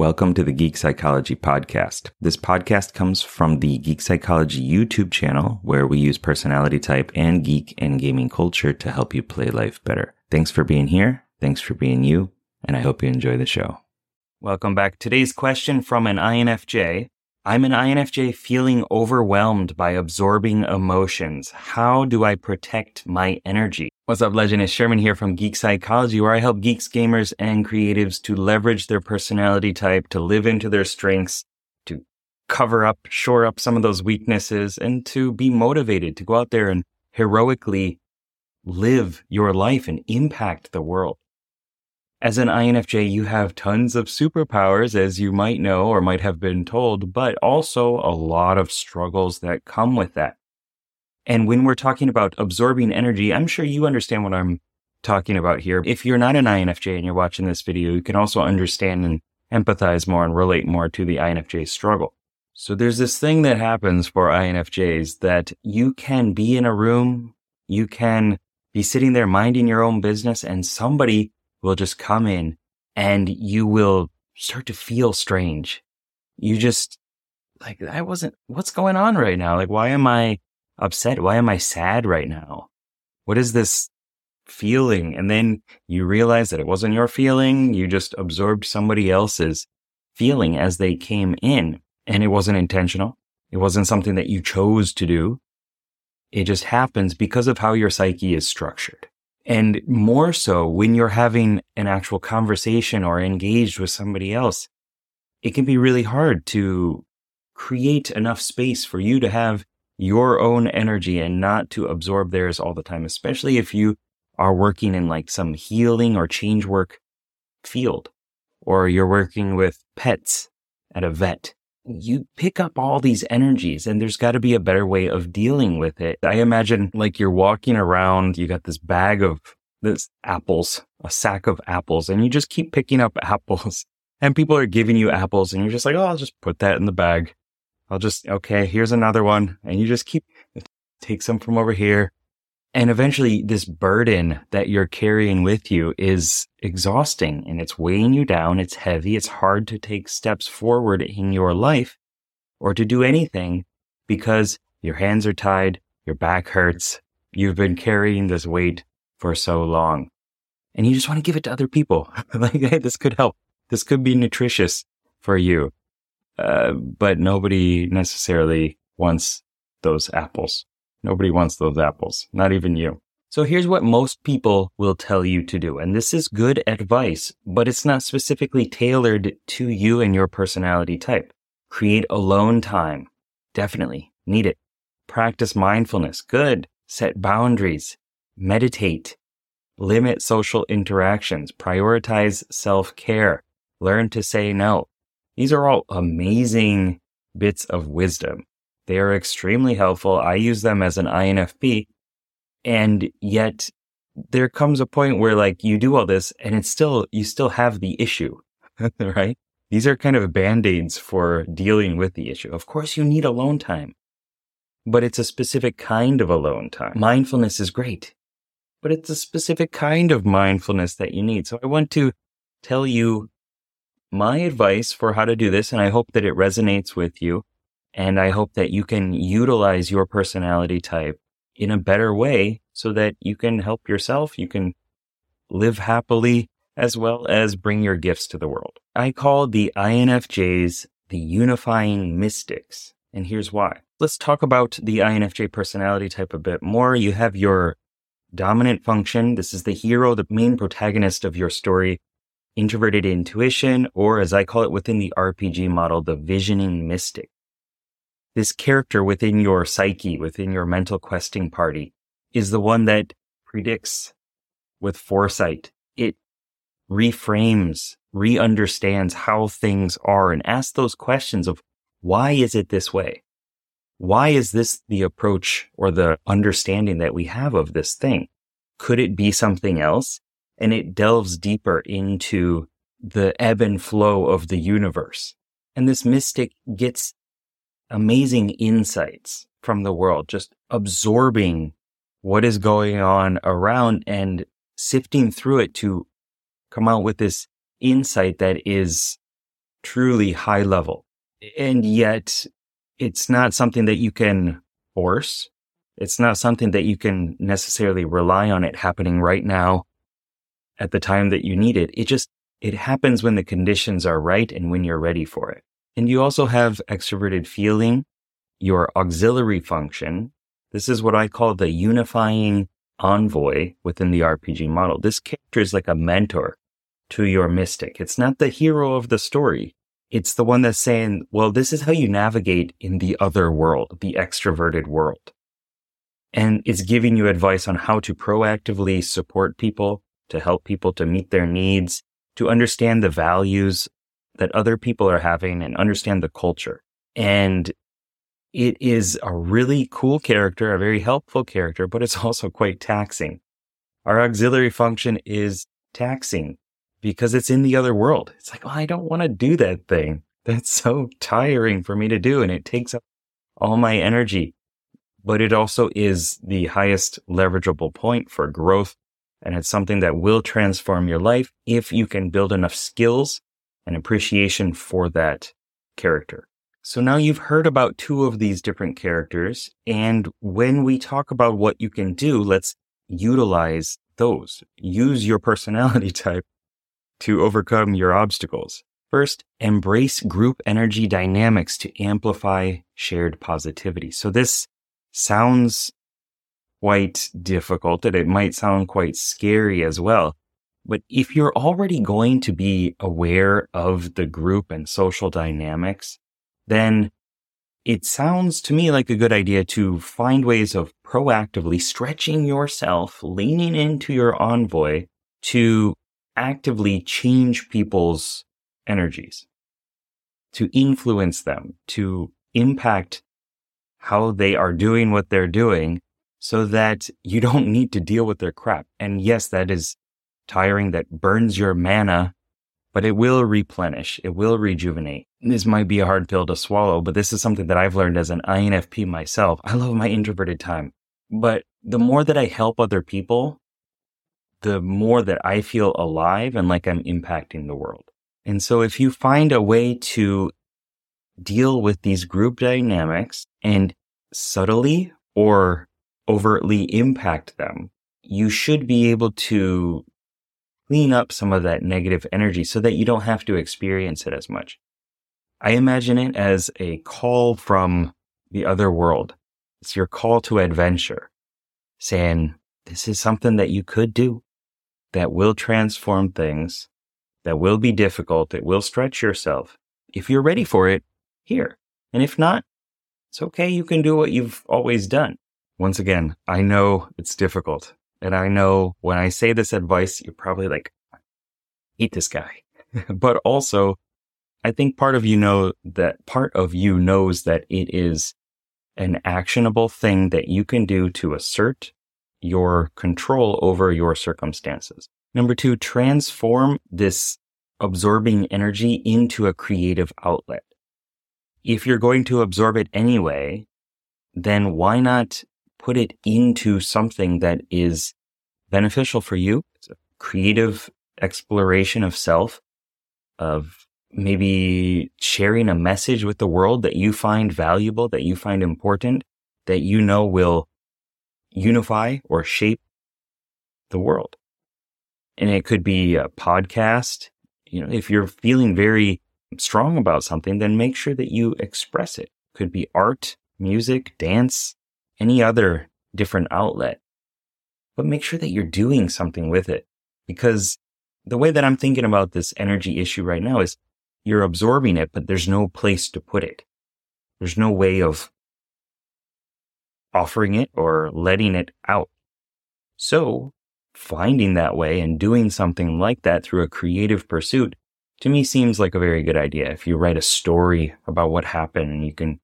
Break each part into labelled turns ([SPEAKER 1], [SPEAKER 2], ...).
[SPEAKER 1] Welcome to the Geek Psychology Podcast. This podcast comes from the Geek Psychology YouTube channel, where we use personality type and geek and gaming culture to help you play life better. Thanks for being here. Thanks for being you. And I hope you enjoy the show. Welcome back. Today's question from an INFJ. I'm an INFJ feeling overwhelmed by absorbing emotions. How do I protect my energy? What's up, legend? It's Sherman here from Geek Psychology, where I help geeks, gamers, and creatives to leverage their personality type, to live into their strengths, to cover up, shore up some of those weaknesses, and to be motivated to go out there and heroically live your life and impact the world. As an INFJ, you have tons of superpowers, as you might know or might have been told, but also a lot of struggles that come with that. And when we're talking about absorbing energy, I'm sure you understand what I'm talking about here. If you're not an INFJ and you're watching this video, you can also understand and empathize more and relate more to the INFJ struggle. So there's this thing that happens for INFJs that you can be in a room, you can be sitting there minding your own business and somebody will just come in and you will start to feel strange. You just like, I wasn't, what's going on right now? Like, why am I upset? Why am I sad right now? What is this feeling? And then you realize that it wasn't your feeling. You just absorbed somebody else's feeling as they came in and it wasn't intentional. It wasn't something that you chose to do. It just happens because of how your psyche is structured. And more so when you're having an actual conversation or engaged with somebody else, it can be really hard to create enough space for you to have your own energy and not to absorb theirs all the time, especially if you are working in like some healing or change work field, or you're working with pets at a vet. You pick up all these energies and there's got to be a better way of dealing with it. I imagine like you're walking around, you got this bag of this apples, a sack of apples, and you just keep picking up apples and people are giving you apples and you're just like, oh, I'll just put that in the bag. I'll just, okay, here's another one. And you just keep, take some from over here. And eventually this burden that you're carrying with you is exhausting and it's weighing you down. It's heavy. It's hard to take steps forward in your life or to do anything because your hands are tied. Your back hurts. You've been carrying this weight for so long and you just want to give it to other people. like, hey, this could help. This could be nutritious for you. Uh, but nobody necessarily wants those apples. Nobody wants those apples, not even you. So here's what most people will tell you to do. And this is good advice, but it's not specifically tailored to you and your personality type. Create alone time. Definitely need it. Practice mindfulness. Good. Set boundaries. Meditate. Limit social interactions. Prioritize self care. Learn to say no. These are all amazing bits of wisdom. They are extremely helpful. I use them as an INFP. And yet there comes a point where like you do all this and it's still, you still have the issue, right? These are kind of band-aids for dealing with the issue. Of course, you need alone time, but it's a specific kind of alone time. Mindfulness is great, but it's a specific kind of mindfulness that you need. So I want to tell you my advice for how to do this, and I hope that it resonates with you. And I hope that you can utilize your personality type in a better way so that you can help yourself, you can live happily, as well as bring your gifts to the world. I call the INFJs the unifying mystics. And here's why. Let's talk about the INFJ personality type a bit more. You have your dominant function. This is the hero, the main protagonist of your story introverted intuition, or as I call it within the RPG model, the visioning mystic. This character within your psyche, within your mental questing party, is the one that predicts with foresight. It reframes, re-understands how things are and asks those questions of why is it this way? Why is this the approach or the understanding that we have of this thing? Could it be something else? And it delves deeper into the ebb and flow of the universe. And this mystic gets amazing insights from the world, just absorbing what is going on around and sifting through it to come out with this insight that is truly high level. And yet it's not something that you can force. It's not something that you can necessarily rely on it happening right now at the time that you need it. It just, it happens when the conditions are right and when you're ready for it. And you also have extroverted feeling, your auxiliary function. This is what I call the unifying envoy within the RPG model. This character is like a mentor to your mystic. It's not the hero of the story. It's the one that's saying, well, this is how you navigate in the other world, the extroverted world. And it's giving you advice on how to proactively support people, to help people to meet their needs, to understand the values that other people are having and understand the culture. And it is a really cool character, a very helpful character, but it's also quite taxing. Our auxiliary function is taxing because it's in the other world. It's like, I don't want to do that thing. That's so tiring for me to do. And it takes up all my energy. But it also is the highest leverageable point for growth. And it's something that will transform your life if you can build enough skills and appreciation for that character. So now you've heard about two of these different characters. And when we talk about what you can do, let's utilize those. Use your personality type to overcome your obstacles. First, embrace group energy dynamics to amplify shared positivity. So this sounds quite difficult and it might sound quite scary as well. But if you're already going to be aware of the group and social dynamics, then it sounds to me like a good idea to find ways of proactively stretching yourself, leaning into your envoy to actively change people's energies, to influence them, to impact how they are doing what they're doing so that you don't need to deal with their crap. And yes, that is tiring, that burns your mana, but it will replenish. It will rejuvenate. This might be a hard pill to swallow, but this is something that I've learned as an INFP myself. I love my introverted time, but the mm-hmm. more that I help other people, the more that I feel alive and like I'm impacting the world. And so if you find a way to deal with these group dynamics and subtly or overtly impact them, you should be able to clean up some of that negative energy so that you don't have to experience it as much. I imagine it as a call from the other world. It's your call to adventure saying, this is something that you could do that will transform things, that will be difficult, that will stretch yourself. If you're ready for it, here. And if not, it's okay. You can do what you've always done. Once again, I know it's difficult. And I know when I say this advice, you're probably like, hate this guy. but also, I think part of you know that part of you knows that it is an actionable thing that you can do to assert your control over your circumstances. Number two, transform this absorbing energy into a creative outlet. If you're going to absorb it anyway, then why not put it into something that is beneficial for you? It's a creative exploration of self, of maybe sharing a message with the world that you find valuable, that you find important, that you know will unify or shape the world. And it could be a podcast. You know, if you're feeling very strong about something, then make sure that you express it. it could be art, music, dance, any other different outlet. But make sure that you're doing something with it. Because the way that I'm thinking about this energy issue right now is you're absorbing it, but there's no place to put it. There's no way of offering it or letting it out. So finding that way and doing something like that through a creative pursuit to me seems like a very good idea. If you write a story about what happened and you can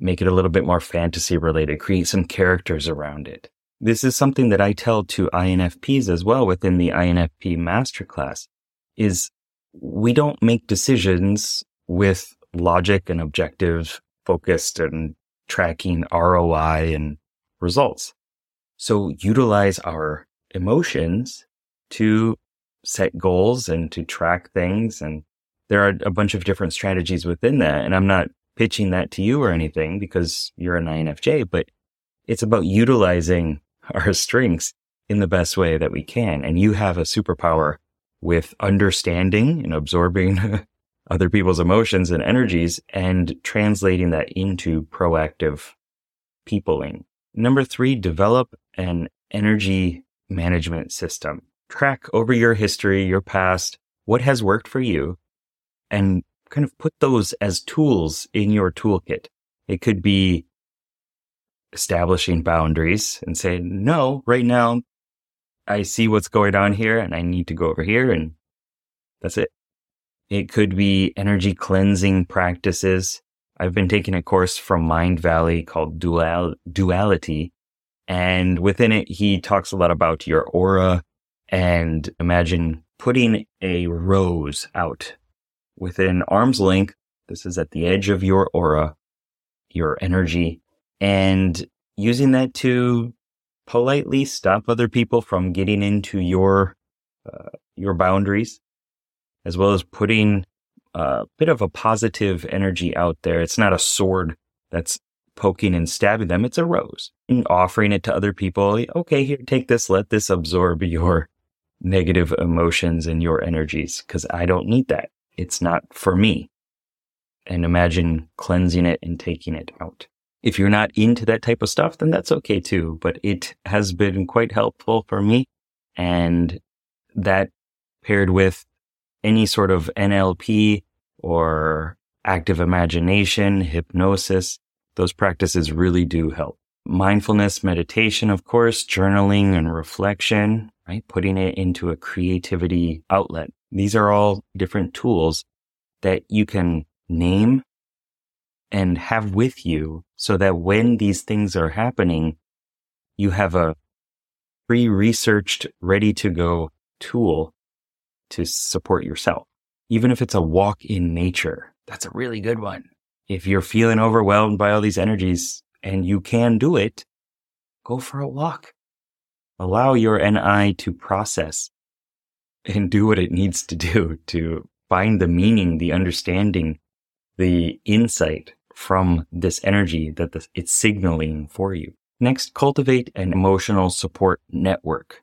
[SPEAKER 1] make it a little bit more fantasy related, create some characters around it. This is something that I tell to INFPs as well within the INFP masterclass is we don't make decisions with logic and objective focused and tracking ROI and results. So utilize our emotions to set goals and to track things and there are a bunch of different strategies within that. And I'm not pitching that to you or anything because you're an INFJ, but it's about utilizing our strengths in the best way that we can. And you have a superpower with understanding and absorbing other people's emotions and energies and translating that into proactive peopling. Number three, develop an energy management system. Track over your history, your past, what has worked for you, and kind of put those as tools in your toolkit. It could be establishing boundaries and saying, no, right now I see what's going on here and I need to go over here and that's it. It could be energy cleansing practices. I've been taking a course from Mindvalley called Dual, Duality. And within it, he talks a lot about your aura and imagine putting a rose out within arm's length. This is at the edge of your aura, your energy, and using that to politely stop other people from getting into your uh, your boundaries, as well as putting a bit of a positive energy out there. It's not a sword that's poking and stabbing them; it's a rose, and offering it to other people. Okay, here, take this. Let this absorb your negative emotions and your energies, because I don't need that. It's not for me. And imagine cleansing it and taking it out. If you're not into that type of stuff, then that's okay too. But it has been quite helpful for me. And that paired with any sort of NLP or active imagination, hypnosis, those practices really do help. Mindfulness, meditation, of course, journaling and reflection, right? Putting it into a creativity outlet. These are all different tools that you can name and have with you so that when these things are happening, you have a pre researched, ready to go tool to support yourself. Even if it's a walk in nature, that's a really good one. If you're feeling overwhelmed by all these energies and you can do it, go for a walk. Allow your NI to process and do what it needs to do to find the meaning, the understanding, the insight from this energy that it's signaling for you. Next, cultivate an emotional support network.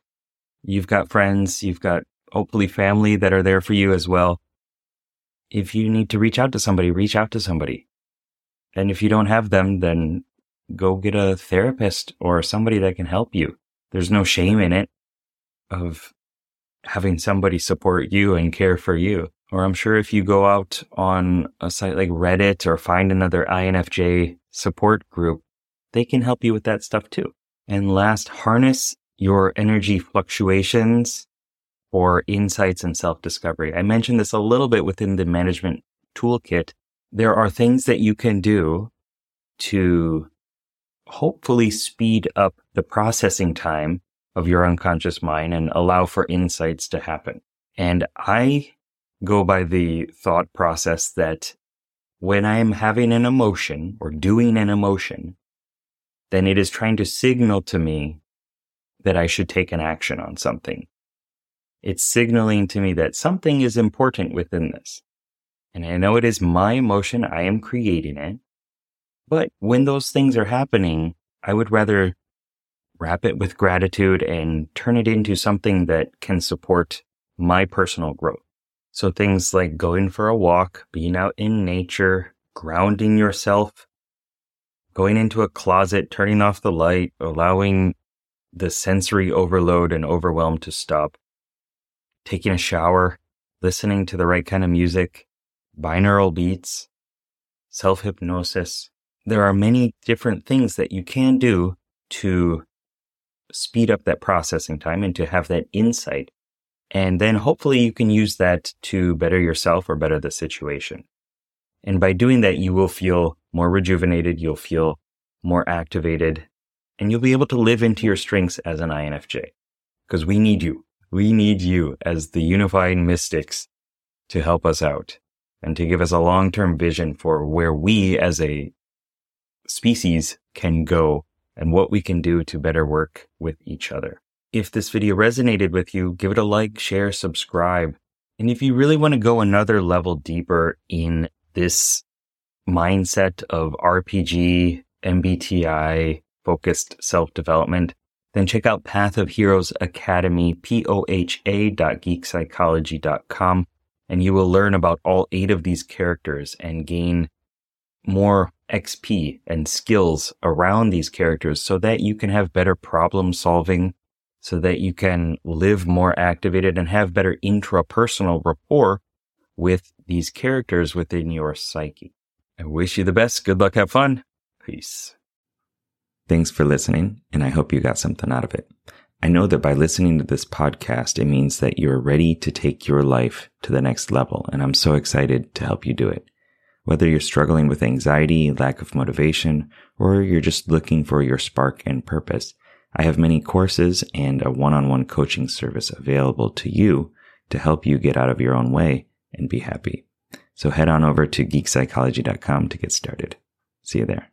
[SPEAKER 1] You've got friends, you've got hopefully family that are there for you as well. If you need to reach out to somebody, reach out to somebody. And if you don't have them, then go get a therapist or somebody that can help you. There's no shame in it of having somebody support you and care for you. Or I'm sure if you go out on a site like Reddit or find another INFJ support group, they can help you with that stuff too. And last, harness your energy fluctuations for insights and self discovery. I mentioned this a little bit within the management toolkit. There are things that you can do to hopefully speed up the processing time of your unconscious mind and allow for insights to happen. And I go by the thought process that when I'm having an emotion or doing an emotion, then it is trying to signal to me that I should take an action on something. It's signaling to me that something is important within this. And I know it is my emotion. I am creating it. But when those things are happening, I would rather wrap it with gratitude and turn it into something that can support my personal growth. So things like going for a walk, being out in nature, grounding yourself, going into a closet, turning off the light, allowing the sensory overload and overwhelm to stop, taking a shower, listening to the right kind of music, binaural beats, self hypnosis. There are many different things that you can do to speed up that processing time and to have that insight and then hopefully you can use that to better yourself or better the situation. And by doing that, you will feel more rejuvenated. You'll feel more activated and you'll be able to live into your strengths as an INFJ because we need you. We need you as the unifying mystics to help us out and to give us a long-term vision for where we as a species can go and what we can do to better work with each other. If this video resonated with you, give it a like, share, subscribe. And if you really want to go another level deeper in this mindset of RPG, MBTI focused self development, then check out Path of Heroes Academy, poha.geekpsychology.com, and you will learn about all eight of these characters and gain more XP and skills around these characters so that you can have better problem solving, so that you can live more activated and have better intrapersonal rapport with these characters within your psyche. I wish you the best. Good luck. Have fun. Peace. Thanks for listening, and I hope you got something out of it. I know that by listening to this podcast, it means that you're ready to take your life to the next level, and I'm so excited to help you do it. Whether you're struggling with anxiety, lack of motivation, or you're just looking for your spark and purpose, I have many courses and a one-on-one coaching service available to you to help you get out of your own way and be happy. So head on over to geekpsychology.com to get started. See you there.